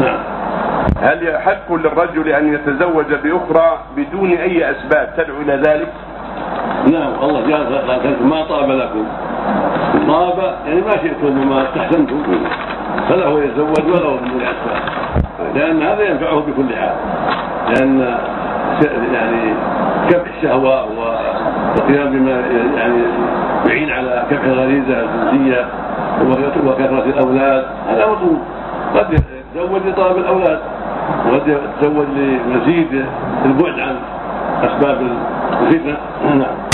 نعم. هل يحق للرجل أن يتزوج بأخرى بدون أي أسباب تدعو إلى ذلك؟ نعم الله قال ما طاب لكم. طاب يعني ما شئتم وما استحسنتم فله يتزوج ولو بدون أسباب. لأن هذا ينفعه بكل حال. لأن يعني كبح الشهوة والقيام بما يعني يعين على كبح الغريزة الجنسيه وكثرة الأولاد هذا مطلوب قد يتزوج لطلب الأولاد. وقد يتزوج لمزيد البعد عن أسباب الفتنة. نعم.